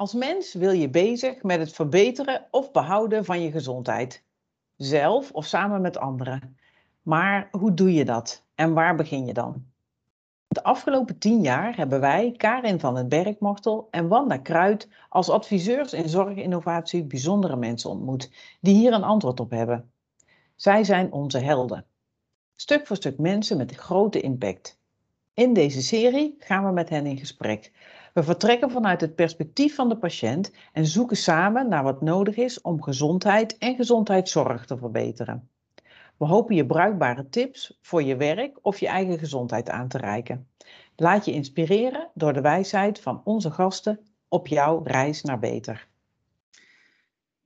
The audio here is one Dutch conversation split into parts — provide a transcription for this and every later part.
Als mens wil je bezig met het verbeteren of behouden van je gezondheid. Zelf of samen met anderen. Maar hoe doe je dat en waar begin je dan? De afgelopen tien jaar hebben wij, Karin van het Bergmortel en Wanda Kruid, als adviseurs in zorginnovatie bijzondere mensen ontmoet die hier een antwoord op hebben. Zij zijn onze helden. Stuk voor stuk mensen met grote impact. In deze serie gaan we met hen in gesprek. We vertrekken vanuit het perspectief van de patiënt en zoeken samen naar wat nodig is om gezondheid en gezondheidszorg te verbeteren. We hopen je bruikbare tips voor je werk of je eigen gezondheid aan te reiken. Laat je inspireren door de wijsheid van onze gasten op jouw reis naar beter.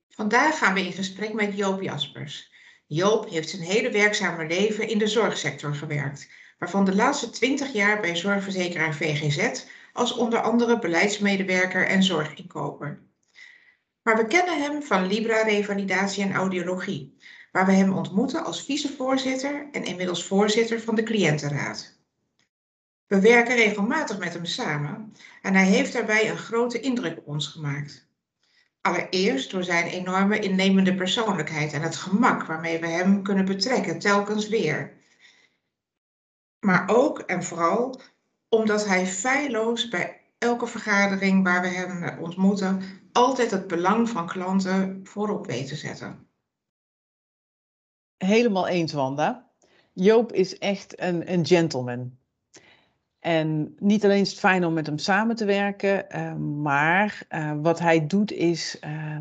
Vandaag gaan we in gesprek met Joop Jaspers. Joop heeft zijn hele werkzame leven in de zorgsector gewerkt, waarvan de laatste 20 jaar bij zorgverzekeraar VGZ als onder andere beleidsmedewerker en zorginkoper. Maar we kennen hem van Libra Revalidatie en Audiologie, waar we hem ontmoeten als vicevoorzitter en inmiddels voorzitter van de cliëntenraad. We werken regelmatig met hem samen en hij heeft daarbij een grote indruk op ons gemaakt. Allereerst door zijn enorme innemende persoonlijkheid en het gemak waarmee we hem kunnen betrekken telkens weer. Maar ook en vooral omdat hij feilloos bij elke vergadering waar we hem ontmoeten altijd het belang van klanten voorop weet te zetten. Helemaal eens, Wanda. Joop is echt een, een gentleman. En niet alleen is het fijn om met hem samen te werken, uh, maar uh, wat hij doet is uh,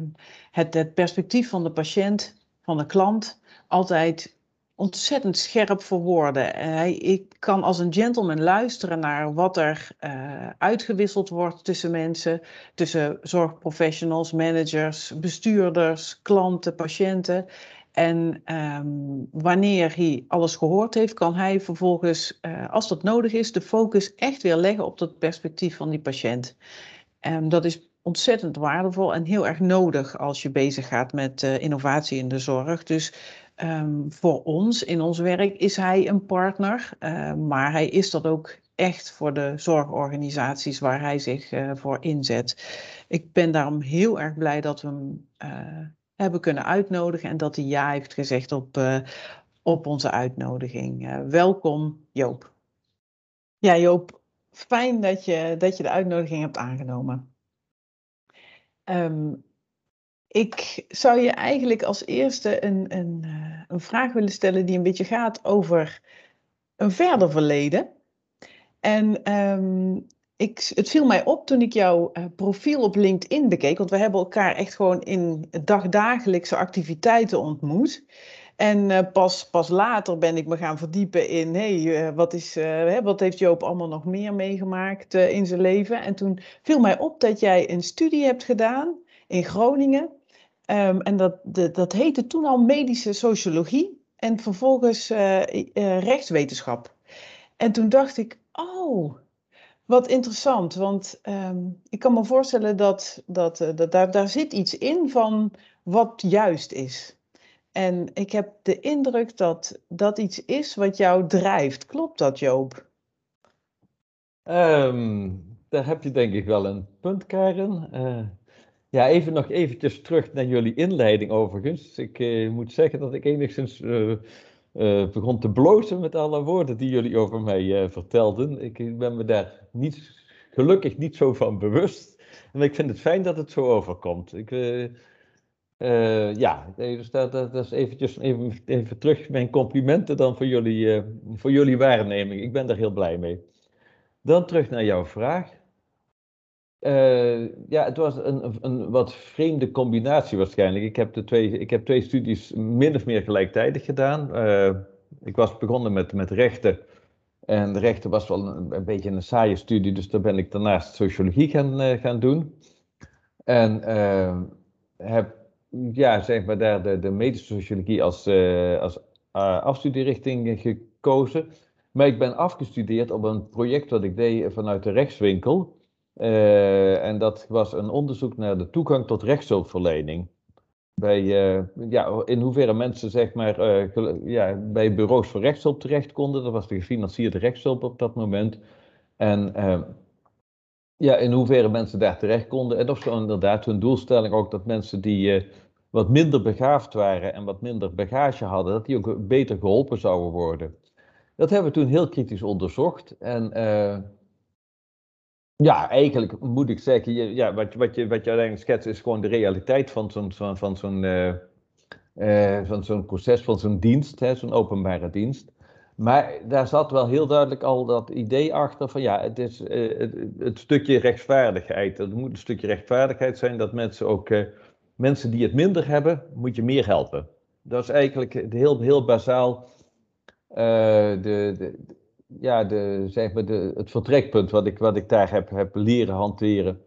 het, het, perspectief van de patiënt, van de klant, altijd ontzettend scherp verwoorden. Hij ik kan als een gentleman luisteren naar wat er uitgewisseld wordt tussen mensen, tussen zorgprofessionals, managers, bestuurders, klanten, patiënten. En um, wanneer hij alles gehoord heeft, kan hij vervolgens, uh, als dat nodig is, de focus echt weer leggen op het perspectief van die patiënt. En dat is ontzettend waardevol en heel erg nodig als je bezig gaat met innovatie in de zorg. Dus um, voor ons in ons werk is hij een partner, uh, maar hij is dat ook echt voor de zorgorganisaties waar hij zich voor inzet. Ik ben daarom heel erg blij dat we hem hebben kunnen uitnodigen en dat hij ja heeft gezegd op, uh, op onze uitnodiging. Welkom Joop. Ja Joop, fijn dat je, dat je de uitnodiging hebt aangenomen. Um, ik zou je eigenlijk als eerste een, een, uh, een vraag willen stellen die een beetje gaat over een verder verleden. En um, ik, het viel mij op toen ik jouw uh, profiel op LinkedIn bekeek, want we hebben elkaar echt gewoon in dagdagelijkse activiteiten ontmoet. En uh, pas, pas later ben ik me gaan verdiepen in, hey, wat, is, wat heeft Joop allemaal nog meer meegemaakt in zijn leven? En toen viel mij op dat jij een studie hebt gedaan in Groningen. Um, en dat, dat heette toen al medische sociologie en vervolgens rechtswetenschap. En toen dacht ik, oh, wat interessant, want um, ik kan me voorstellen dat, dat, uh, dat daar, daar zit iets in van wat juist is. En ik heb de indruk dat dat iets is wat jou drijft. Klopt dat, Joop? Um, daar heb je denk ik wel een punt, Karen. Ja, even nog eventjes terug naar jullie inleiding overigens. Ik uh, moet zeggen dat ik enigszins uh, begon te blozen met alle woorden die jullie over mij vertelden. Ik ben me daar niet, gelukkig niet zo van bewust. En ik vind het fijn dat het zo overkomt. Ik, ja, dus dat, dat, is eventjes even, even terug mijn complimenten dan voor jullie, voor jullie waarneming. Ik ben daar heel blij mee. Dan terug naar jouw vraag. Uh, ja, het was een, een wat vreemde combinatie waarschijnlijk. Ik heb, de twee, ik heb twee studies min of meer gelijktijdig gedaan. Uh, ik was begonnen met, met rechten. En de rechten was wel een, een, beetje een saaie studie, dus daar ben ik daarnaast sociologie gaan, uh, gaan doen. En heb ja, zeg maar daar de, de medische sociologie als, als afstudierichting gekozen. Maar ik ben afgestudeerd op een project dat ik deed vanuit de rechtswinkel. Uh, en dat was een onderzoek naar de toegang tot rechtshulpverlening. Bij, uh, ja, in hoeverre mensen zeg maar, uh, ja, bij bureaus voor rechtshulp terecht konden. Dat was de gefinancierde rechtshulp op dat moment. En ja, in hoeverre mensen daar terecht konden. En of zo inderdaad hun doelstelling ook dat mensen die wat minder begaafd waren en wat minder bagage hadden, dat die ook beter geholpen zouden worden. Dat hebben we toen heel kritisch onderzocht. En ja, eigenlijk moet ik zeggen, ja, wat, wat, je, wat je uiteindelijk schetst is gewoon de realiteit van zo'n van, van zo'n uh, van zo'n proces, van zo'n dienst, zo'n openbare dienst. Maar daar zat wel heel duidelijk al dat idee achter van ja, het is uh, het, het, stukje rechtvaardigheid. Er moet een stukje rechtvaardigheid zijn dat mensen ook, mensen die het minder hebben, moet je meer helpen. Dat is eigenlijk heel, heel bazaal de, de, ja, de, zeg maar de, het vertrekpunt wat ik, wat ik daar heb, heb leren hanteren.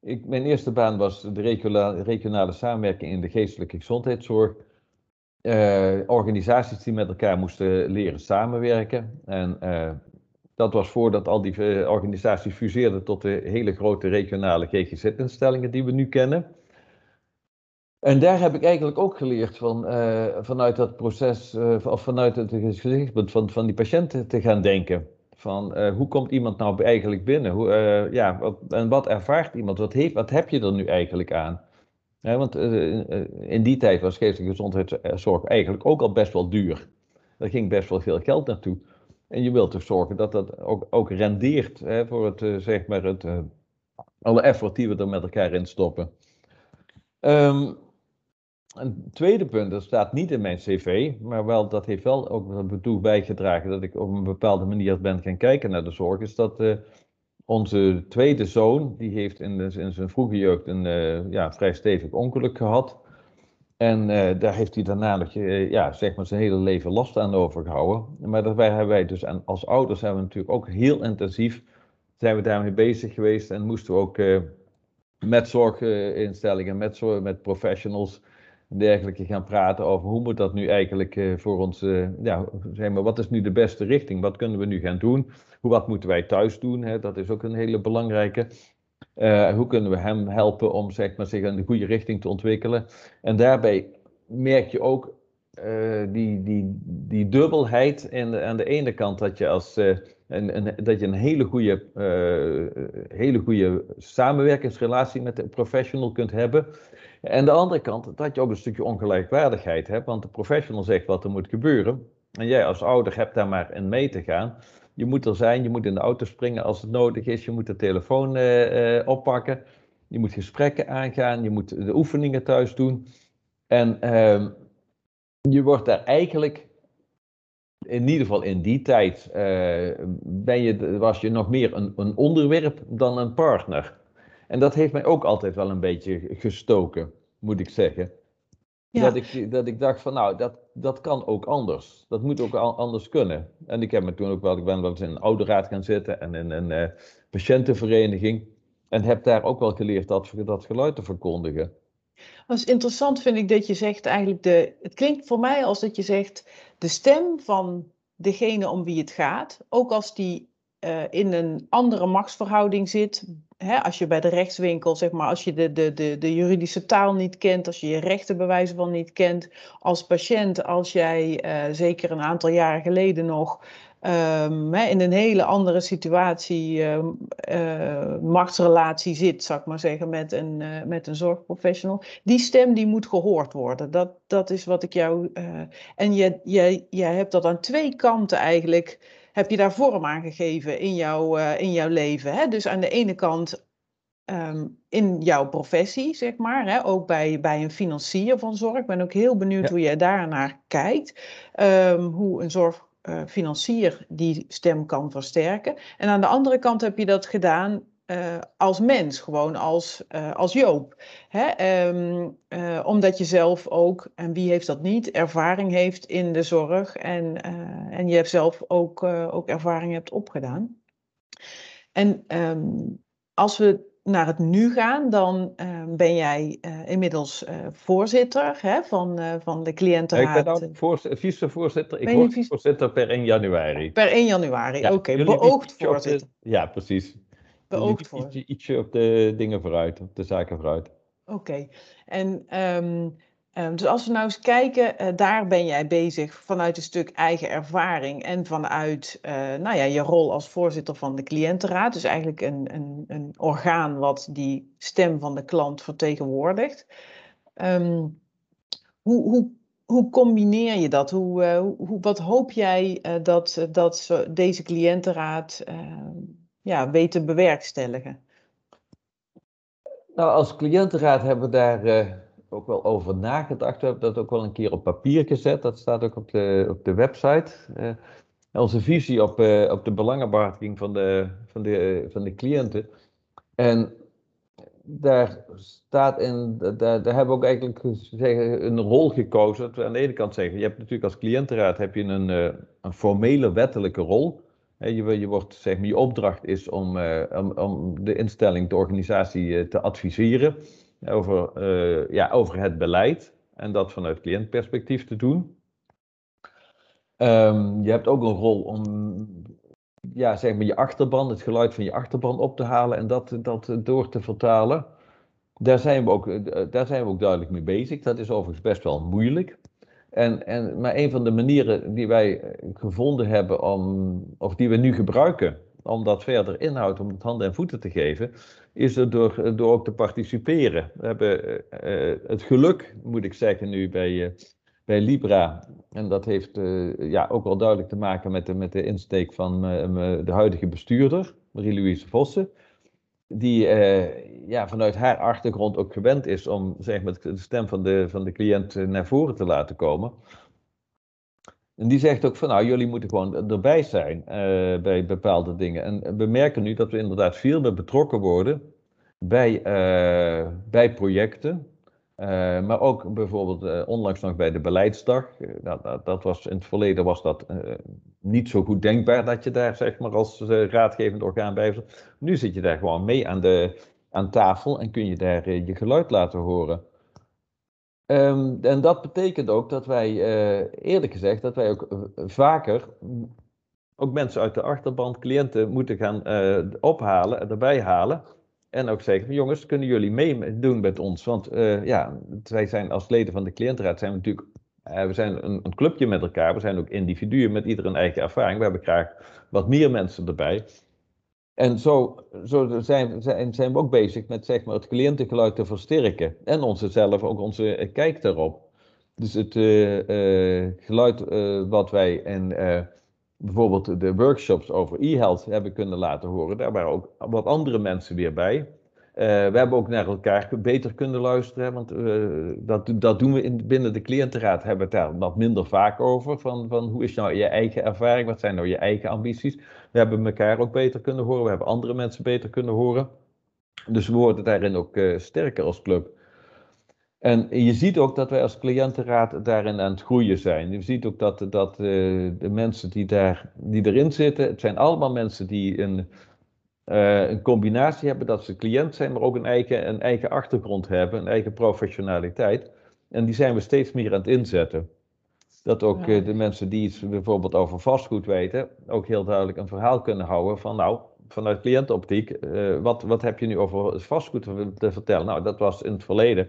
Ik, mijn eerste baan was de regionale, regionale samenwerking in de geestelijke gezondheidszorg uh, organisaties die met elkaar moesten leren samenwerken. En uh, dat was voordat al die uh, organisaties fuseerden tot de hele grote regionale GGZ-instellingen die we nu kennen. En daar heb ik eigenlijk ook geleerd van, vanuit dat proces, of vanuit het gezichtspunt van, van die patiënten te gaan denken. Van hoe komt iemand nou eigenlijk binnen? Hoe, ja, wat, en wat ervaart iemand? Wat, heeft, wat heb je er nu eigenlijk aan? Want in die tijd was geestelijke gezondheidszorg eigenlijk ook al best wel duur. Er ging best wel veel geld naartoe. En je wilt toch zorgen dat dat ook, ook rendeert hè, voor het, zeg maar het, alle effort die we er met elkaar in stoppen. Um, een tweede punt, dat staat niet in mijn cv, maar wel, dat heeft wel ook ertoe bijgedragen dat ik op een bepaalde manier ben gaan kijken naar de zorg, is dat onze tweede zoon, die heeft in, in zijn vroege jeugd een uh, ja, vrij stevig ongeluk gehad. En uh, daar heeft hij daarna nog, ja, zeg maar zijn hele leven last aan overgehouden. Maar daarbij hebben wij dus, als ouders hebben we natuurlijk ook heel intensief, zijn we daarmee bezig geweest en moesten we ook met zorginstellingen, met, met professionals dergelijke gaan praten over hoe moet dat nu eigenlijk voor ons, ja, zeg maar, wat is nu de beste richting? Wat kunnen we nu gaan doen? Hoe, wat moeten wij thuis doen? Hè? Dat is ook een hele belangrijke. Uh, hoe kunnen we hem helpen om zeg maar, zich in de goede richting te ontwikkelen? En daarbij merk je ook die, die, die dubbelheid. De, aan de ene kant dat je, als, een, dat je een hele goede, hele goede samenwerkingsrelatie met de professional kunt hebben. En de andere kant dat je ook een stukje ongelijkwaardigheid hebt. Want de professional zegt wat er moet gebeuren. En jij als ouder hebt daar maar in mee te gaan. Je moet er zijn, je moet in de auto springen als het nodig is, je moet de telefoon uh, uh, oppakken, je moet gesprekken aangaan, je moet de oefeningen thuis doen. En uh, je wordt daar eigenlijk, in ieder geval in die tijd, uh, ben je, was je nog meer een, een onderwerp dan een partner. En dat heeft mij ook altijd wel een beetje gestoken, moet ik zeggen. Ja. Dat, ik, dat ik dacht van nou, dat, dat kan ook anders. Dat moet ook anders kunnen. En ik heb me toen ook wel, ik ben wel eens in een ouderraad gaan zitten en in een uh, patiëntenvereniging. En heb daar ook wel geleerd dat, dat geluid te verkondigen. Dat interessant vind ik dat je zegt eigenlijk, de, het klinkt voor mij als dat je zegt, de stem van degene om wie het gaat, ook als die uh, in een andere machtsverhouding zit, als je bij de rechtswinkel, zeg maar, als je de, de, de, de juridische taal niet kent, als je je rechten bij wijze van niet kent, als patiënt, als jij uh, zeker een aantal jaren geleden nog um, hè, in een hele andere situatie, uh, uh, machtsrelatie zit, zou ik maar zeggen, met een, met een zorgprofessional, die stem die moet gehoord worden. Dat, dat is wat ik jou. en je, je, jij hebt dat aan twee kanten eigenlijk heb je daar vorm aan gegeven in, jouw in jouw leven. Hè? Dus aan de ene kant um, in jouw professie, zeg maar, hè? ook bij, bij een financier van zorg. Ik ben ook heel benieuwd ja. hoe je daarnaar kijkt. Um, hoe een zorgfinancier uh, die stem kan versterken. En aan de andere kant heb je dat gedaan uh, als mens, gewoon als, uh, als Joop. Hè? Uh, omdat je zelf ook, en wie heeft dat niet, ervaring heeft in de zorg en, en je hebt zelf ook, ook ervaring hebt opgedaan. En um, als we naar het nu gaan, dan ehm, ben jij inmiddels voorzitter hè, van, van de cliëntenraad. Ik ben dan voor, vicevoorzitter, ik word vice... voorzitter per 1 januari. Per 1 januari, ja, oké, okay. beoogd voorzitter. De, ja, precies beoogd voor? Ietsje, ietsje op de dingen vooruit, op de zaken vooruit. Oké. Okay. En um, Ehm, dus als we nou eens kijken, uh, daar ben jij bezig vanuit een stuk eigen ervaring en vanuit uh, nou ja, je rol als voorzitter van de cliëntenraad. Dus eigenlijk een, een, een orgaan wat die stem van de klant vertegenwoordigt. Um, hoe, hoe, hoe combineer je dat? Hoe, uh, hoe, wat hoop jij dat, dat deze cliëntenraad ehm, ja, weet te bewerkstelligen? Nou, als cliëntenraad hebben we daar ook wel over nagedacht. We hebben dat ook wel een keer op papier gezet. Dat staat ook op de, op de website. Uh, onze visie op, uh, op de belangenbehartiging van de, van, de, van de cliënten. En daar staat in, daar, daar hebben we ook eigenlijk zeggen, een rol gekozen. Dat we aan de ene kant zeggen, je hebt natuurlijk als cliëntenraad heb je een, een formele wettelijke rol. Je, je, wordt, zeg maar, je opdracht is om, om, om de instelling, de organisatie te adviseren over, uh, ja, over het beleid en dat vanuit cliëntperspectief te doen. Um, je hebt ook een rol om ja, zeg maar je achterban, het geluid van je achterban op te halen en dat, dat door te vertalen. Daar zijn, we ook, eh, daar zijn we ook duidelijk mee bezig. Dat is overigens best wel moeilijk. En, en, maar een van de manieren die wij gevonden hebben om, of die we nu gebruiken om dat verder inhoud, om het handen en voeten te geven, is er door, door ook te participeren. We hebben uh, het geluk, moet ik zeggen, nu bij, uh, bij Libra. En dat heeft ja, ook wel duidelijk te maken met de, met de insteek van de huidige bestuurder, Marie-Louise Vossen. Die ja, vanuit haar achtergrond ook gewend is om zeg maar, de stem van de, van de cliënt naar voren te laten komen. En die zegt ook van nou, jullie moeten gewoon erbij zijn uh, bij bepaalde dingen. En we merken nu dat we inderdaad veel meer betrokken worden bij, uh, bij projecten. Uh, maar ook bijvoorbeeld onlangs nog bij de beleidsdag. Nou, dat, dat, was, in het verleden was dat niet zo goed denkbaar dat je daar zeg maar als raadgevend orgaan bij zit. Nu zit je daar gewoon mee aan, de, aan tafel en kun je daar je geluid laten horen. Um, en dat betekent ook dat wij, uh, eerlijk gezegd, dat wij ook uh, vaker ook mensen uit de achterband, cliënten, moeten gaan uh, ophalen, erbij halen. En ook zeggen jongens, kunnen jullie meedoen met ons? Want ja, wij zijn als leden van de cliëntenraad zijn we natuurlijk, we zijn een, een, clubje met elkaar. We zijn ook individuen met ieder een eigen ervaring. We hebben graag wat meer mensen erbij. En zo, zo zijn, zijn, we ook bezig met zeg maar, het cliëntengeluid te versterken. En onze zelf ook onze eh, kijk daarop. Dus het uh, uh, geluid wat wij in bijvoorbeeld de workshops over e-health hebben kunnen laten horen, daar waren ook wat andere mensen weer bij. Uh, we hebben ook naar elkaar beter kunnen luisteren, want uh, dat, dat doen we in, binnen de cliëntenraad, hebben we het daar wat minder vaak over, van, van hoe is nou je eigen ervaring, wat zijn nou je eigen ambities. We hebben elkaar ook beter kunnen horen, we hebben andere mensen beter kunnen horen. Dus we worden daarin ook uh, sterker als club. En je ziet ook dat wij als cliëntenraad daarin aan het groeien zijn. Je ziet ook dat, dat de mensen die, daar, die erin zitten, het zijn allemaal mensen die een uh, een combinatie hebben dat ze cliënt zijn, maar ook een eigen, een eigen achtergrond hebben, een eigen professionaliteit. En die zijn we steeds meer aan het inzetten. Dat ook ja. uh, de mensen die iets bijvoorbeeld over vastgoed weten, ook heel duidelijk een verhaal kunnen houden van nou, vanuit cliëntoptiek, uh, wat, wat heb je nu over vastgoed te vertellen? Nou, dat was in het verleden,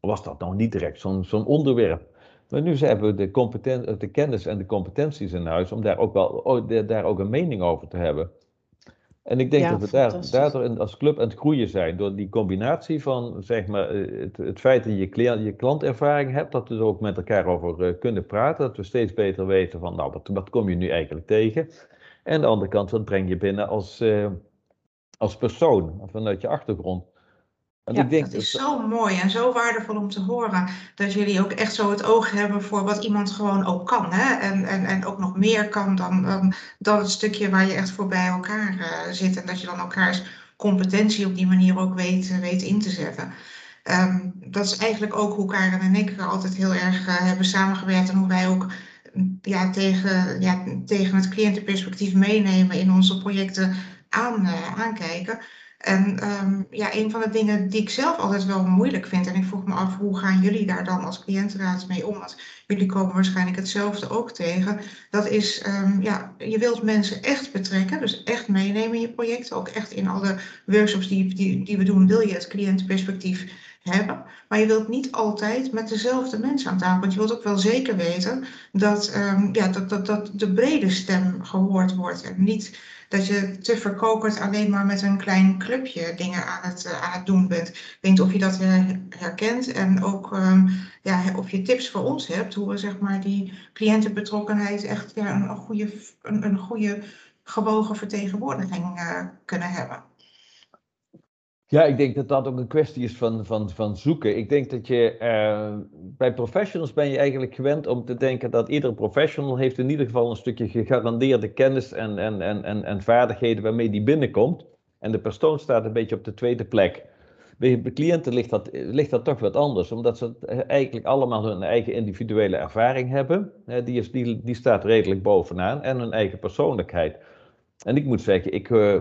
was dat nog niet direct zo'n zo'n onderwerp. Maar nu hebben we de, de kennis en de competenties in huis om daar ook, wel, daar ook een mening over te hebben. En ik denk ja, dat we daar, daardoor als club aan het groeien zijn. Door die combinatie van zeg maar, eh, het, het feit dat je je klantervaring hebt, dat we er ook met elkaar over uh, kunnen praten. Dat we steeds beter weten van nou, wat, wat kom je nu eigenlijk tegen? En aan de andere kant, wat breng je binnen als, uh, als persoon, vanuit je achtergrond. Ja, ik denk dat is zo mooi en zo waardevol om te horen dat jullie ook echt zo het oog hebben voor wat iemand gewoon ook kan. Hè? En, en, en ook nog meer kan dan, dan, dan het stukje waar je echt voor bij elkaar uh, zit. En dat je dan elkaars competentie op die manier ook weet, weet in te zetten. Um, dat is eigenlijk ook hoe Karen en ik altijd heel erg uh, hebben samengewerkt en hoe wij ook ja, tegen, ja, tegen het cliëntenperspectief meenemen in onze projecten aan, uh, aankijken. En um, ja, een van de dingen die ik zelf altijd wel moeilijk vind, en ik vroeg me af hoe gaan jullie daar dan als cliëntenraad mee om? Want jullie komen waarschijnlijk hetzelfde ook tegen. Dat is, um, ja, je wilt mensen echt betrekken, dus echt meenemen in je project. Ook echt in alle workshops die, die, die we doen, wil je het cliëntenperspectief hebben. Maar je wilt niet altijd met dezelfde mensen aan tafel. Want je wilt ook wel zeker weten dat, um, ja, dat, dat, dat de brede stem gehoord wordt. En niet dat je te verkokerd alleen maar met een klein clubje dingen aan het, uh, aan het doen bent. Ik weet niet of je dat herkent en ook um, ja, of je tips voor ons hebt. Hoe we zeg maar die cliëntenbetrokkenheid echt ja, een, goede, een, een goede gewogen vertegenwoordiging uh, kunnen hebben. Ja, ik denk dat dat ook een kwestie is van, van, van zoeken. Ik denk dat je uh, bij professionals ben je eigenlijk gewend om te denken dat iedere professional heeft in ieder geval een stukje gegarandeerde kennis en, en, en, en, en vaardigheden waarmee die binnenkomt. En de persoon staat een beetje op de tweede plek. Bij cliënten ligt dat, ligt dat toch wat anders, omdat ze eigenlijk allemaal hun eigen individuele ervaring hebben. Die, is, die, die staat redelijk bovenaan en hun eigen persoonlijkheid. En ik moet zeggen, ik, uh,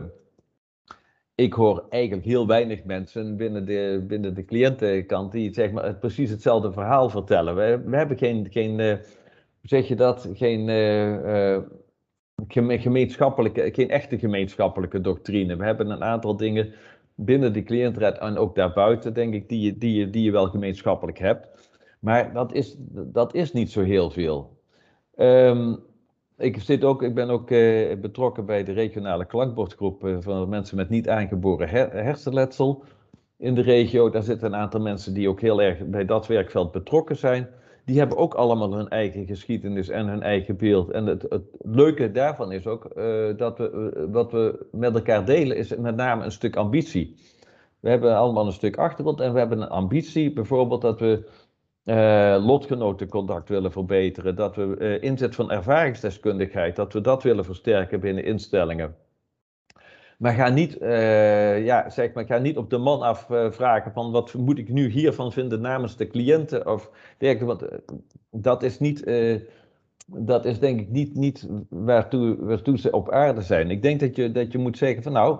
ik hoor eigenlijk heel weinig mensen binnen de, binnen de cliëntenkant die zeg maar, precies hetzelfde verhaal vertellen. We, we hebben geen, geen uh, zeg je dat, geen uh, gemeenschappelijke, geen echte gemeenschappelijke doctrine. We hebben een aantal dingen binnen de cliëntenraad en ook daarbuiten, denk ik, die je, die je, die je wel gemeenschappelijk hebt. Maar dat is, dat is niet zo heel veel. Um, ik, zit ook, ik ben ook uh, betrokken bij de regionale klankbordgroep uh, van mensen met niet aangeboren her hersenletsel in de regio. Daar zitten een aantal mensen die ook heel erg bij dat werkveld betrokken zijn. Die hebben ook allemaal hun eigen geschiedenis en hun eigen beeld. En het, het leuke daarvan is ook uh, dat we, wat we met elkaar delen, is met name een stuk ambitie. We hebben allemaal een stuk achtergrond en we hebben een ambitie, bijvoorbeeld dat we uh, lotgenotencontact willen verbeteren, dat we uh, inzet van ervaringsdeskundigheid, dat we dat willen versterken binnen instellingen. Maar ga niet, uh, ja, zeg maar, ga niet op de man af vragen van wat moet ik nu hiervan vinden namens de cliënten of dergelijke, want dat is niet, dat is denk ik niet, niet waartoe, waartoe ze op aarde zijn. Ik denk dat je, dat je moet zeggen van nou,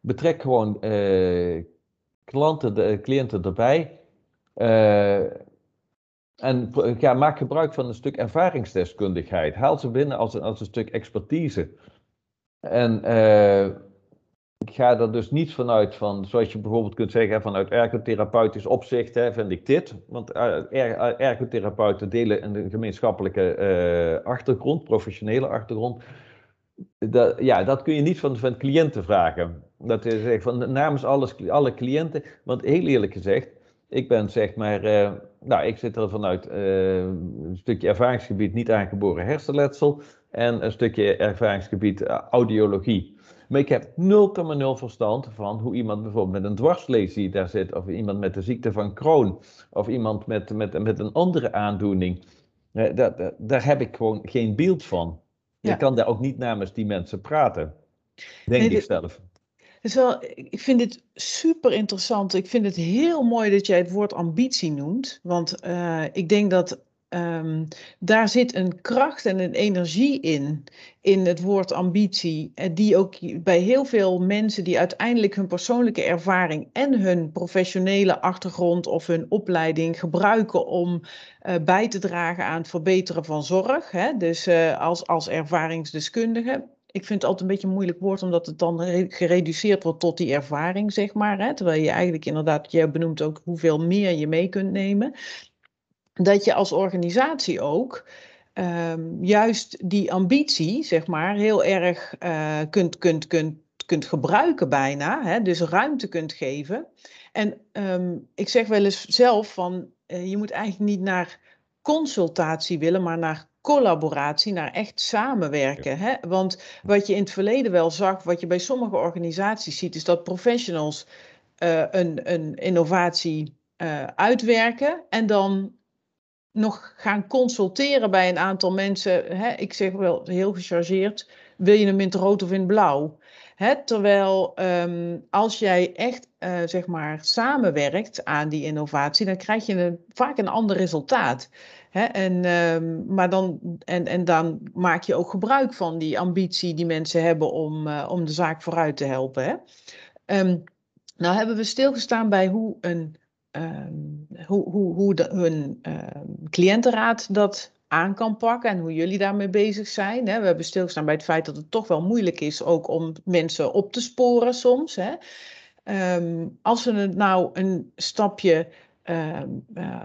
betrek gewoon klanten, de, cliënten erbij. En maak gebruik van een stuk ervaringsdeskundigheid. Haal ze binnen als een, als een stuk expertise. En uh, ik ga er dus niet vanuit van, zoals je bijvoorbeeld kunt zeggen, vanuit ergotherapeutisch opzicht hè, vind ik dit. Want uh, ergotherapeuten delen een gemeenschappelijke achtergrond, professionele achtergrond. Dat, ja, dat kun je niet van, van cliënten vragen. Dat is van namens alles, alle cliënten. Want heel eerlijk gezegd, ik ben zeg maar, uh, nou, ik zit er vanuit uh, een stukje ervaringsgebied niet aangeboren hersenletsel en een stukje ervaringsgebied uh, audiologie. Maar ik heb 0,0 verstand van hoe iemand bijvoorbeeld met een dwarslesie daar zit, of iemand met de ziekte van Crohn, of iemand met, met, met een andere aandoening. Daar, daar heb ik gewoon geen beeld van. Ja. Ik kan daar ook niet namens die mensen praten, denk nee, ik zelf. Dus wel, ik vind dit super interessant. Ik vind het heel mooi dat jij het woord ambitie noemt. Want uh, ik denk dat um, daar zit een kracht en een energie in, in het woord ambitie. Eh, die ook bij heel veel mensen die uiteindelijk hun persoonlijke ervaring en hun professionele achtergrond of hun opleiding gebruiken om uh, bij te dragen aan het verbeteren van zorg. Hè? Dus als, als ervaringsdeskundige ik vind het altijd een beetje een moeilijk woord, omdat het dan gereduceerd wordt tot die ervaring, zeg maar. Hè? Terwijl je eigenlijk inderdaad, je benoemt ook hoeveel meer je mee kunt nemen. Dat je als organisatie ook um, juist die ambitie, zeg maar, heel erg uh, kunt, kunt, kunt, kunt gebruiken bijna. Hè? Dus ruimte kunt geven. En um, ik zeg wel eens zelf van, uh, je moet eigenlijk niet naar consultatie willen, maar naar collaboratie, naar echt samenwerken. Hè? Want wat je in het verleden wel zag, wat je bij sommige organisaties ziet, is dat professionals uh, een, een innovatie uh, uitwerken en dan nog gaan consulteren bij een aantal mensen. Hè? Ik zeg wel heel gechargeerd, wil je hem in het rood of in het blauw? Hè? Terwijl um, als jij echt uh, zeg maar samenwerkt aan die innovatie, dan krijg je een, vaak een ander resultaat. Hè? En, um, maar dan, en, en dan maak je ook gebruik van die ambitie die mensen hebben om, uh, om de zaak vooruit te helpen. Hè? Um, nou hebben we stilgestaan bij hoe een, um, hoe, hoe, hoe um, cliëntenraad dat aan kan pakken en hoe jullie daarmee bezig zijn. We hebben stilgestaan bij het feit dat het toch wel moeilijk is ook om mensen op te sporen soms. Als we het nou een stapje uh, uh,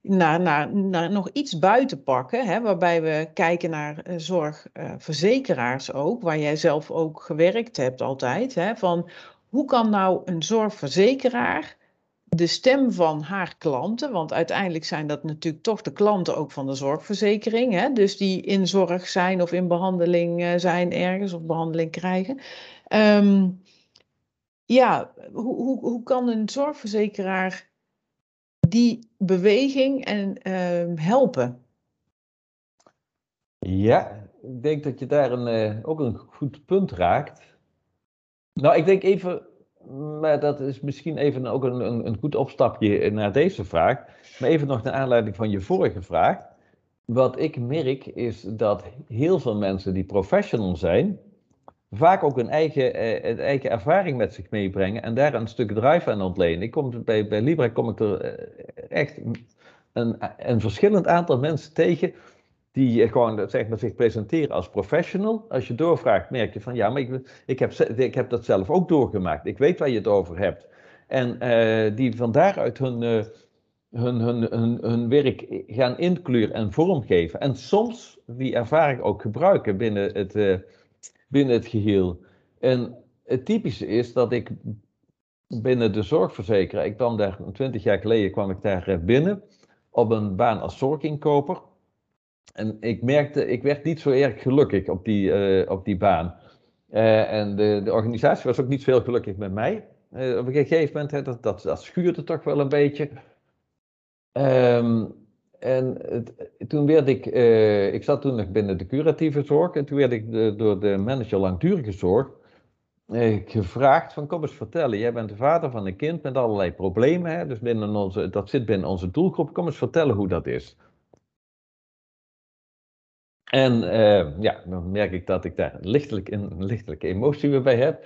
naar, naar, nog iets buiten pakken, hè, waarbij we kijken naar uh, zorgverzekeraars ook, waar jij zelf ook gewerkt hebt altijd, hè, van hoe kan nou een zorgverzekeraar de stem van haar klanten, want uiteindelijk zijn dat natuurlijk toch de klanten ook van de zorgverzekering, hè, dus die in zorg zijn of in behandeling uh, zijn ergens of behandeling krijgen. Um, ja, hoe, hoe, hoe kan een zorgverzekeraar die beweging en uh, helpen? Ja, ik denk dat je daar een, uh, ook een goed punt raakt. Nou, ik denk even, maar dat is misschien even ook een, een, een goed opstapje naar deze vraag. Maar even nog naar aanleiding van je vorige vraag. Wat ik merk is dat heel veel mensen die professional zijn, vaak ook een eigen, eh, een eigen ervaring met zich meebrengen en daar een stuk drive aan ontlenen. Ik kom bij, bij Libra kom ik er eh, echt een, een verschillend aantal mensen tegen die gewoon zeg maar, zich presenteren als professional. Als je doorvraagt, merk je van ja, maar ik, ik, heb, ik heb dat zelf ook doorgemaakt. Ik weet waar je het over hebt. En die van daaruit hun, hun, hun, hun, hun werk gaan inkleuren en vormgeven. En soms die ervaring ook gebruiken binnen het, binnen het geheel. En het typische is dat ik binnen de zorgverzekeraar, ik kwam daar twintig jaar geleden kwam ik daar binnen op een baan als zorginkoper. En ik merkte, ik werd niet zo erg gelukkig op die, uh, op die baan. Uh, en de, de organisatie was ook niet zo heel gelukkig met mij. Op een gegeven moment, hè, dat, dat, schuurde toch wel een beetje. Um, en het, toen werd ik, ik zat toen nog binnen de curatieve zorg. En toen werd ik door de manager langdurige zorg gevraagd van kom eens vertellen. Jij bent de vader van een kind met allerlei problemen. Hè, dus binnen onze, dat zit binnen onze doelgroep. Kom eens vertellen hoe dat is. En uh, ja, dan merk ik dat ik daar lichtelijk een lichtelijke emotie weer bij heb.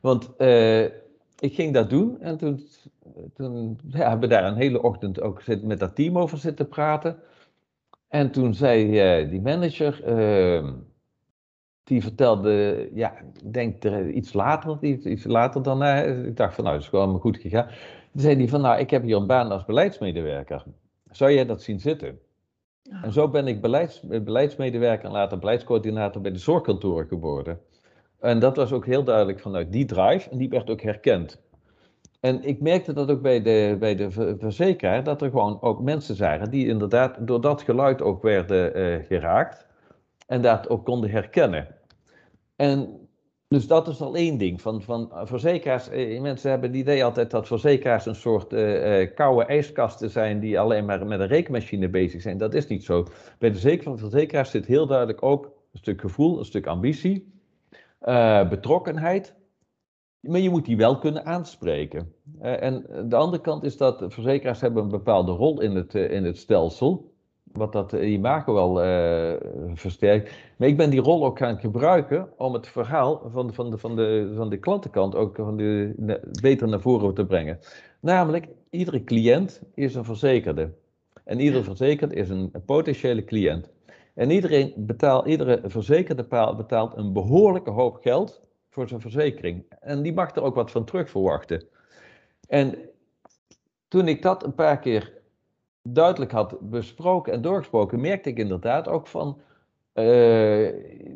Want uh, ik ging dat doen en toen, toen ja, hebben we daar een hele ochtend ook met dat team over zitten praten. En toen zei uh, die manager, ehm, die vertelde, ja, ik denk er iets later, iets, iets later dan, ik dacht van nou, dat is gewoon goed gegaan. Toen zei hij van nou, ik heb hier een baan als beleidsmedewerker. Zou jij dat zien zitten? En zo ben ik beleids, beleidsmedewerker en later beleidscoördinator bij de zorgkantoren geworden. En dat was ook heel duidelijk vanuit die drive en die werd ook herkend. En ik merkte dat ook bij de, bij de verzekeraar, dat er gewoon ook mensen zijn die inderdaad door dat geluid ook werden uh, geraakt en dat ook konden herkennen. En dus dat is al één ding. Van, van verzekeraars, eh, mensen hebben het idee altijd dat verzekeraars een soort uh, koude ijskasten zijn die alleen maar met een rekenmachine bezig zijn. Dat is niet zo. Bij de verzekeraars zit heel duidelijk ook een stuk gevoel, een stuk ambitie, uh, betrokkenheid. Maar je moet die wel kunnen aanspreken. en de andere kant is dat verzekeraars hebben een bepaalde rol in het, in het stelsel wat dat imago wel uh, versterkt. Maar ik ben die rol ook gaan gebruiken om het verhaal van, van, de, van, de, van de klantenkant ook van de, beter naar voren te brengen. Namelijk, iedere cliënt is een verzekerde. En iedere verzekerde is een potentiële cliënt. En iedereen betaalt, iedere verzekerde betaalt een behoorlijke hoop geld voor zijn verzekering. En die mag er ook wat van terug verwachten. En toen ik dat een paar keer duidelijk had besproken en doorgesproken, merkte ik inderdaad ook van, uh,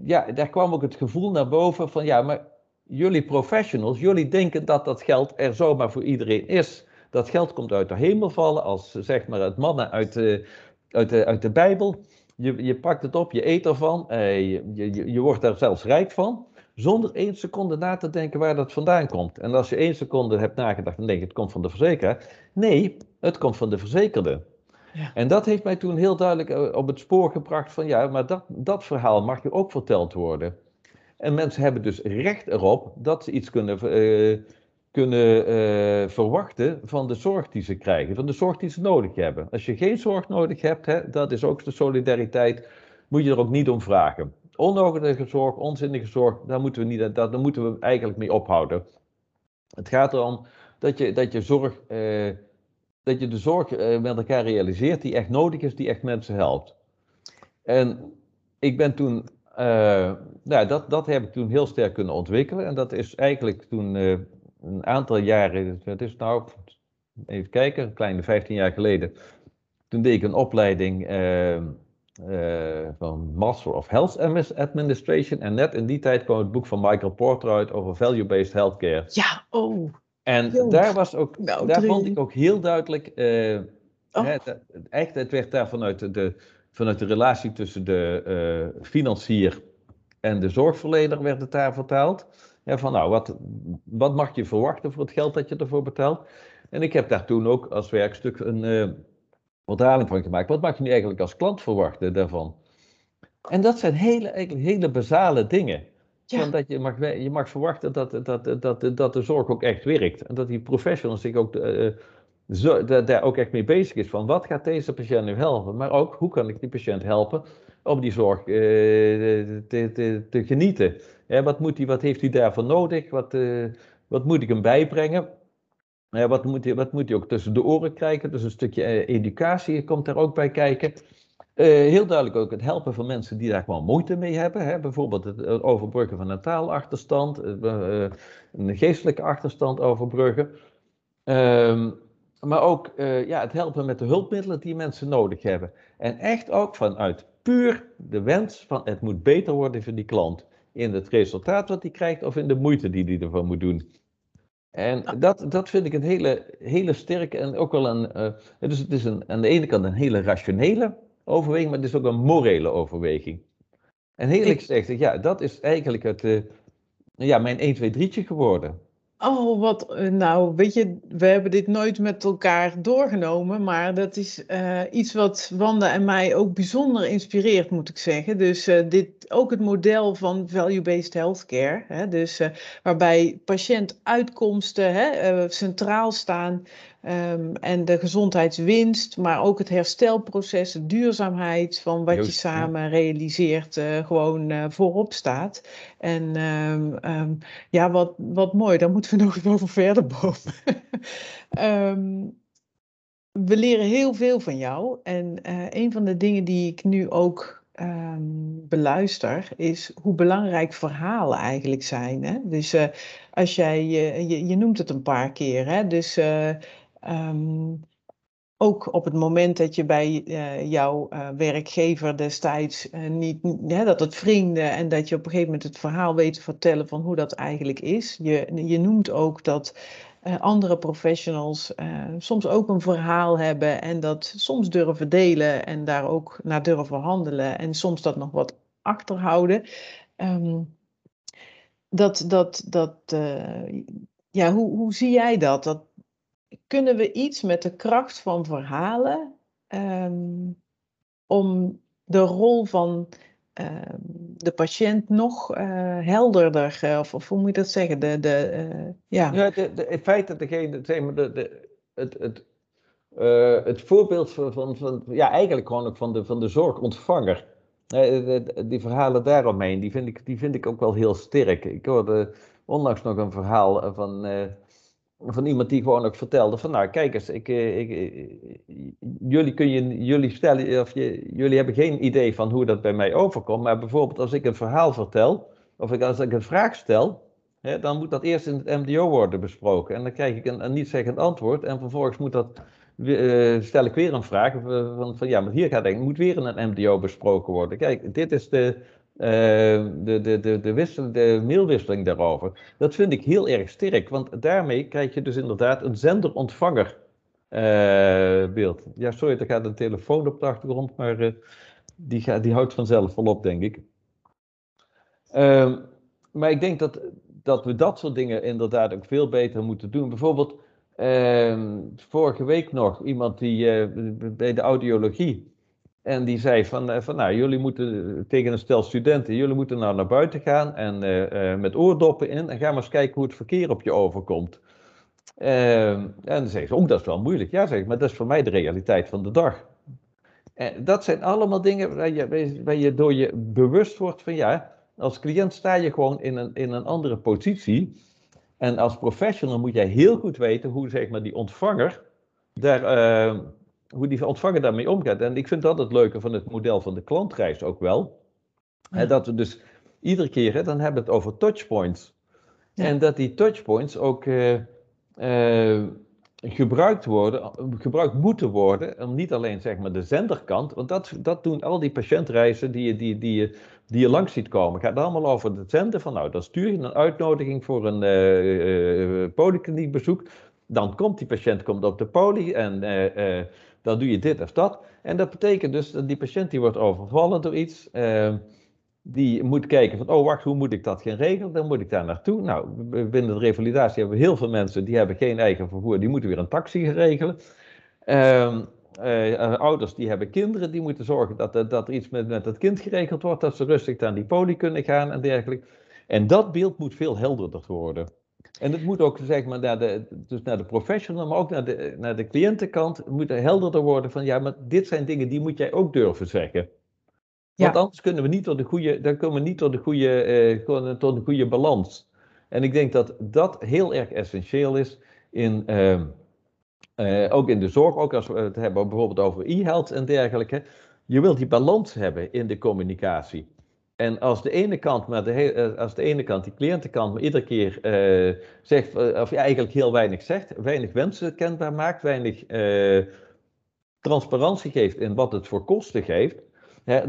ja, daar kwam ook het gevoel naar boven van, ja, maar jullie professionals, jullie denken dat dat geld er zomaar voor iedereen is. Dat geld komt uit de hemel vallen als, zeg maar, het mannen uit de, uit de, uit de Bijbel. Je, je pakt het op, je eet ervan, uh, je, je, je wordt daar zelfs rijk van zonder één seconde na te denken waar dat vandaan komt. En als je één seconde hebt nagedacht, dan denk je het komt van de verzekeraar. Nee, het komt van de verzekerde. Ja. En dat heeft mij toen heel duidelijk eh, op het spoor gebracht van ja, maar dat, dat verhaal mag je ook verteld worden. En mensen hebben dus recht erop dat ze iets kunnen, uh, kunnen uh, verwachten van de zorg die ze krijgen, van de zorg die ze nodig hebben. Als je geen zorg nodig hebt, hè, dat is ook de solidariteit, moet je er ook niet om vragen. Onnodige zorg, onzinnige zorg, daar moeten we, niet, daar, moeten we eigenlijk mee ophouden. Het gaat erom dat je, dat je, zorg, eh, dat je de zorg eh, met elkaar realiseert die echt nodig is, die echt mensen helpt. En ik ben toen, nou, dat, dat heb ik toen heel sterk kunnen ontwikkelen. En dat is eigenlijk toen een aantal jaren, het is nou, even kijken, een kleine 15 jaar geleden. Toen deed ik een opleiding van Master of Health Administration. En net in die tijd kwam het boek van Michael Porter uit over value-based healthcare. Ja, oh. En daar, was ook, nou, daar vond ik ook heel duidelijk, uh, oh. hè, echt, het werd daar vanuit de, vanuit de relatie tussen de uh, financier en de zorgverlener werd het daar vertaald. Ja, van nou, wat, wat mag je verwachten voor het geld dat je ervoor betaalt? En ik heb daar toen ook als werkstuk een uh, vertaling van gemaakt. Wat mag je nu eigenlijk als klant verwachten daarvan? En dat zijn hele, eigenlijk hele basale dingen. Ja. dat je mag, je mag verwachten dat, dat, dat, dat de zorg ook echt werkt. En dat die professional zich ook, uh, zo, daar ook echt mee bezig is. Van wat gaat deze patiënt nu helpen? Maar ook hoe kan ik die patiënt helpen om die zorg uh, te, te, te, genieten? Wat, moet die, wat heeft hij daarvoor nodig? Wat, uh, wat moet ik hem bijbrengen? wat, moet hij, ook tussen de oren krijgen? Dus een stukje educatie komt daar ook bij kijken. Uh, heel duidelijk ook het helpen van mensen die daar gewoon moeite mee hebben. Hè? Bijvoorbeeld het overbruggen van een taalachterstand, een geestelijke achterstand overbruggen. Um, maar ook ja, het helpen met de hulpmiddelen die mensen nodig hebben. En echt ook vanuit puur de wens van het moet beter worden voor die klant. In het resultaat wat hij krijgt of in de moeite die hij ervoor moet doen. En dat, dat vind ik een hele, hele sterke en ook wel een. dus het is een, aan de ene kant een hele rationele overweging, maar het is ook een morele overweging. En heel eerlijk gezegd, ja, dat is eigenlijk het, uh, ja, mijn 1, 2, 3'tje geworden. Oh, wat, eh, nou, weet je, we hebben dit nooit met elkaar doorgenomen, maar dat is uh, iets wat Wanda en mij ook bijzonder inspireert, moet ik zeggen. Dus uh, dit, ook het model van value-based healthcare, hè, dus waarbij patiëntuitkomsten hè, centraal staan Um, en de gezondheidswinst, maar ook het herstelproces, de duurzaamheid van wat je samen realiseert, uh, gewoon uh, voorop staat. En um, um, ja, wat, wat mooi, daar moeten we nog over verder boven. we leren heel veel van jou. En uh, een van de dingen die ik nu ook beluister, is hoe belangrijk verhalen eigenlijk zijn. Hè? Dus als jij, je, je noemt het een paar keer, hè? dus Um, ook op het moment dat je bij uh, jouw uh, werkgever destijds uh, niet, ja, dat het vrienden en dat je op een gegeven moment het verhaal weet te vertellen van hoe dat eigenlijk is. Je, je noemt ook dat andere professionals soms ook een verhaal hebben en dat soms durven delen en daar ook naar durven handelen en soms dat nog wat achterhouden. Um, dat, dat, dat, ja, hoe, hoe zie jij dat? Dat, kunnen we iets met de kracht van verhalen um, om de rol van um, de patiënt nog uh, helderder, uh, of, hoe moet je dat zeggen? De, de, uh, ja. ja de, de, het feit dat degene, zeg de, de, het, het, het voorbeeld van, van, van, ja, eigenlijk gewoon ook van de, van de zorgontvanger. die verhalen daaromheen, die vind, ik, die vind ik ook wel heel sterk. Ik hoorde onlangs nog een verhaal van van iemand die gewoon ook vertelde van nou kijk eens, ik, eh, ik, eh, jullie, kun je, jullie, stellen, of je, jullie hebben geen idee van hoe dat bij mij overkomt, maar bijvoorbeeld als ik een verhaal vertel, of ik, als ik een vraag stel, hè, dan moet dat eerst in het MDO worden besproken en dan krijg ik een, niet-zeggend antwoord en vervolgens moet dat, uh, stel ik weer een vraag van, van ja, maar hier gaat eigenlijk, moet weer in een MDO besproken worden. Kijk, dit is de, de, de, de, de, wissel, de mailwisseling daarover. Dat vind ik heel erg sterk, want daarmee krijg je dus inderdaad een zender-ontvanger uh, beeld. Ja, sorry, er gaat een telefoon op de achtergrond, maar uh, die, gaat, die houdt vanzelf wel op, denk ik. Ehm, maar ik denk dat, dat we dat soort dingen inderdaad ook veel beter moeten doen. Bijvoorbeeld, ehm, vorige week nog iemand die bij de audiologie en die zei van, eh, van nou, jullie moeten tegen een stel studenten, jullie moeten nou naar buiten gaan en uh, uh, met oordoppen in en ga maar eens kijken hoe het verkeer op je overkomt. Uh, en dan zei ze, oh, dat is wel moeilijk. Ja, zeg maar dat is voor mij de realiteit van de dag. En dat zijn allemaal dingen waar je, waar je door je bewust wordt van, ja, als cliënt sta je gewoon in een, in een andere positie. En als professional moet jij heel goed weten hoe zeg maar, die ontvanger daar, uh, hoe die ontvanger daarmee omgaat. En ik vind dat het leuke van het model van de klantreis ook wel. Hè, dat we dus iedere keer, hè, dan hebben we het over touchpoints. En dat die touchpoints ook uh, uh, gebruikt worden, gebruikt moeten worden, om niet alleen zeg maar de zenderkant, want dat, dat doen al die patiëntreizen die je, die, die, die je langs ziet komen. Het gaat allemaal over het zenden van, nou, dan stuur je een uitnodiging voor een uh, polykliniekbezoek. Dan komt die patiënt komt op de poli en uh, dan doe je dit of dat. En dat betekent dus dat die patiënt die wordt overvallen door iets die moet kijken van, oh wacht, hoe moet ik dat gaan regelen? Dan moet ik daar naartoe. Nou, binnen de revalidatie hebben we heel veel mensen die hebben geen eigen vervoer, die moeten weer een taxi gaan regelen. Uh, uh, ouders die hebben kinderen, die moeten zorgen dat, dat er iets met, met het kind geregeld wordt, dat ze rustig naar die poli kunnen gaan en dergelijke. En dat beeld moet veel helderder worden. En het moet ook zeg maar, naar de, dus naar de professional, maar ook naar de, naar de cliëntenkant, moet er helderder worden van ja, maar dit zijn dingen die moet jij ook durven zeggen. Want anders kunnen we niet tot de goede, dan komen we niet tot de goede, uh, tot de goede balans. En ik denk dat dat heel erg essentieel is in, uh, uh, ook in de zorg, ook als we het hebben bijvoorbeeld over e-health en dergelijke. Je wilt die balans hebben in de communicatie. En als de ene kant, maar de, als de ene kant, die cliëntenkant, maar iedere keer zegt, of ja, eigenlijk heel weinig zegt, weinig wensen kenbaar maakt, weinig transparantie geeft in wat het voor kosten geeft,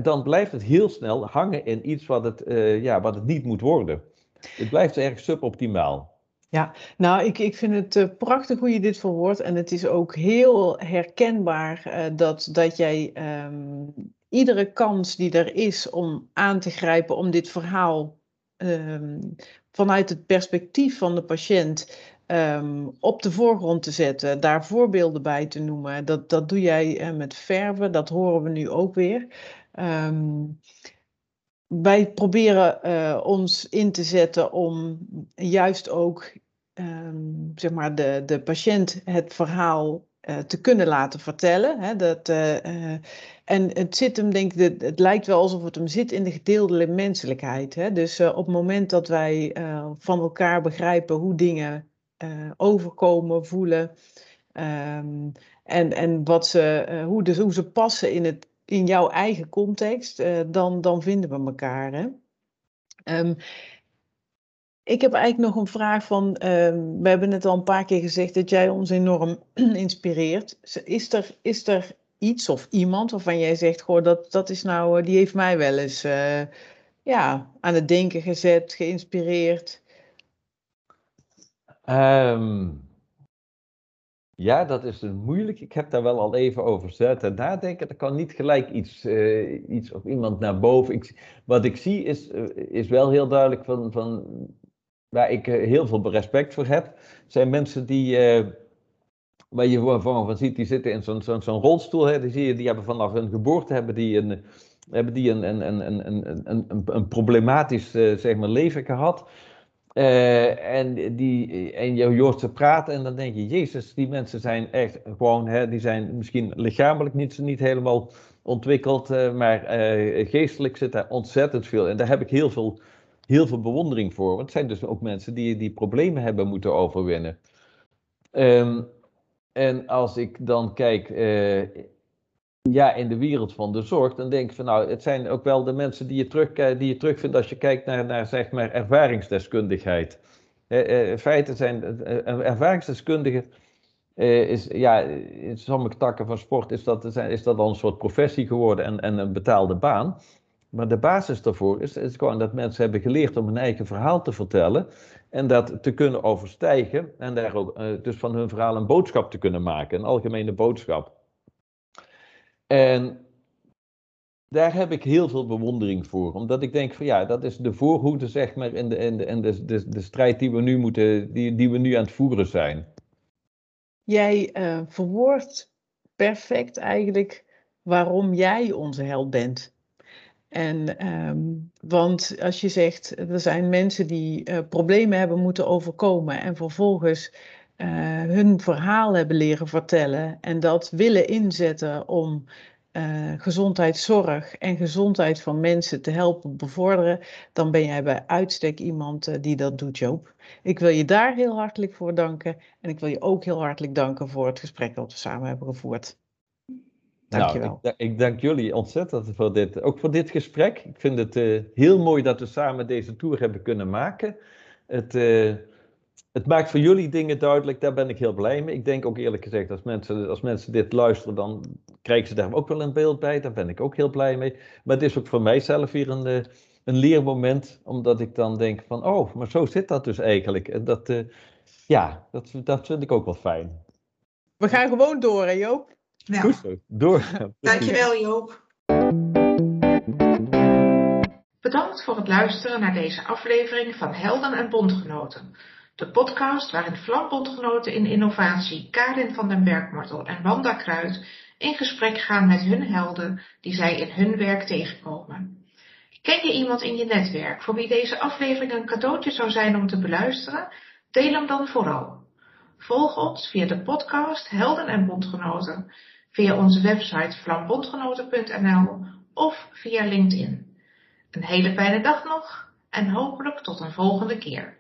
dan blijft het heel snel hangen in iets wat het, ja, wat het niet moet worden. Het blijft erg suboptimaal. Ja, nou, ik, ik vind het prachtig hoe je dit verwoordt. En het is ook heel herkenbaar dat, dat jij um, iedere kans die er is om aan te grijpen, om dit verhaal um, vanuit het perspectief van de patiënt um, op de voorgrond te zetten, daar voorbeelden bij te noemen. Dat, dat doe jij uh, met verven, dat horen we nu ook weer. Um, wij proberen uh, ons in te zetten om juist ook zeg maar de, de patiënt het verhaal te kunnen laten vertellen. Hè, dat, uh, en het zit hem, denk ik, het lijkt wel alsof het hem zit in de gedeelde menselijkheid. Hè? Dus op het moment dat wij van elkaar begrijpen hoe dingen overkomen, voelen. Um, en, en wat ze, hoe, dus, hoe ze passen in het in jouw eigen context, dan, dan vinden we elkaar. Hè? Um, ik heb eigenlijk nog een vraag van, um, we hebben het al een paar keer gezegd dat jij ons enorm inspireert. Is er, is er iets of iemand waarvan jij zegt, goh, dat, dat is nou, die heeft mij wel eens uh, ja, aan het denken gezet, geïnspireerd? Um, ja, dat is een moeilijk. Ik heb daar wel al even over zitten en nadenken. Er kan niet gelijk iets, uh, iets of iemand naar boven. Ik, wat ik zie is, is wel heel duidelijk van, van waar ik uh, heel veel respect voor heb. Zijn mensen die, waar je van, van ziet, die zitten in zo'n zo'n rolstoel. Hè, die zie je, die hebben vanaf hun geboorte hebben die een, hebben die een, een, een, een, een, een, een problematisch zeg maar, leven gehad. Uh, en, die, en je hoort ze praten en dan denk je, Jezus, die mensen zijn echt gewoon, hè, die zijn misschien lichamelijk niet, niet helemaal ontwikkeld, uh, maar uh, geestelijk zit daar ontzettend veel. En daar heb ik heel veel, heel veel bewondering voor. Want het zijn dus ook mensen die, die problemen hebben moeten overwinnen. Um, en als ik dan kijk ja, in de wereld van de zorg, dan denk ik van nou, het zijn ook wel de mensen die je, terug, die je terugvindt als je kijkt naar, naar zeg maar ervaringsdeskundigheid. Eh, eh, feiten zijn, uh, ervaringsdeskundige is, ja, in sommige takken van sport is dat, is dat al een soort professie geworden en, en een betaalde baan. Maar de basis daarvoor is, is gewoon dat mensen hebben geleerd om hun eigen verhaal te vertellen en dat te kunnen overstijgen en daar ook dus van hun verhaal een boodschap te kunnen maken, een algemene boodschap. En daar heb ik heel veel bewondering voor. Omdat ik denk van ja, dat is de voorhoede, zeg maar, in de, in de, in de, de, de strijd die we nu moeten, die, die we nu aan het voeren zijn. Jij uh, verwoordt perfect eigenlijk waarom jij onze held bent. En, um, want als je zegt, er zijn mensen die uh, problemen hebben moeten overkomen en vervolgens uh, hun verhaal hebben leren vertellen en dat willen inzetten om uh, gezondheidszorg en gezondheid van mensen te helpen bevorderen, dan ben jij bij uitstek iemand die dat doet, Joop. Ik wil je daar heel hartelijk voor danken en ik wil je ook heel hartelijk danken voor het gesprek dat we samen hebben gevoerd. Dankjewel. Nou, ik, ik, dank jullie ontzettend voor dit, ook voor dit gesprek. Ik vind het uh, heel mooi dat we samen deze tour hebben kunnen maken. Het, uh, het maakt voor jullie dingen duidelijk, daar ben ik heel blij mee. Ik denk ook eerlijk gezegd, als mensen, als mensen dit luisteren, dan krijgen ze daar ook wel een beeld bij. Daar ben ik ook heel blij mee. Maar het is ook voor mijzelf weer een, uh, een leermoment, omdat ik dan denk van, oh, maar zo zit dat dus eigenlijk. En dat, ja, dat, dat vind ik ook wel fijn. We gaan gewoon door, hè Joop? Ja. Goed zo, door. Dankjewel Joop. Bedankt voor het luisteren naar deze aflevering van Helden en Bondgenoten. De podcast waarin Vlambondgenoten in innovatie Karin van den Bergmortel en Wanda Kruid in gesprek gaan met hun helden die zij in hun werk tegenkomen. Ken je iemand in je netwerk voor wie deze aflevering een cadeautje zou zijn om te beluisteren? Deel hem dan vooral. Volg ons via de podcast Helden en Bondgenoten, via onze website flambondgenoten.nl of via LinkedIn. Een hele fijne dag nog en hopelijk tot een volgende keer.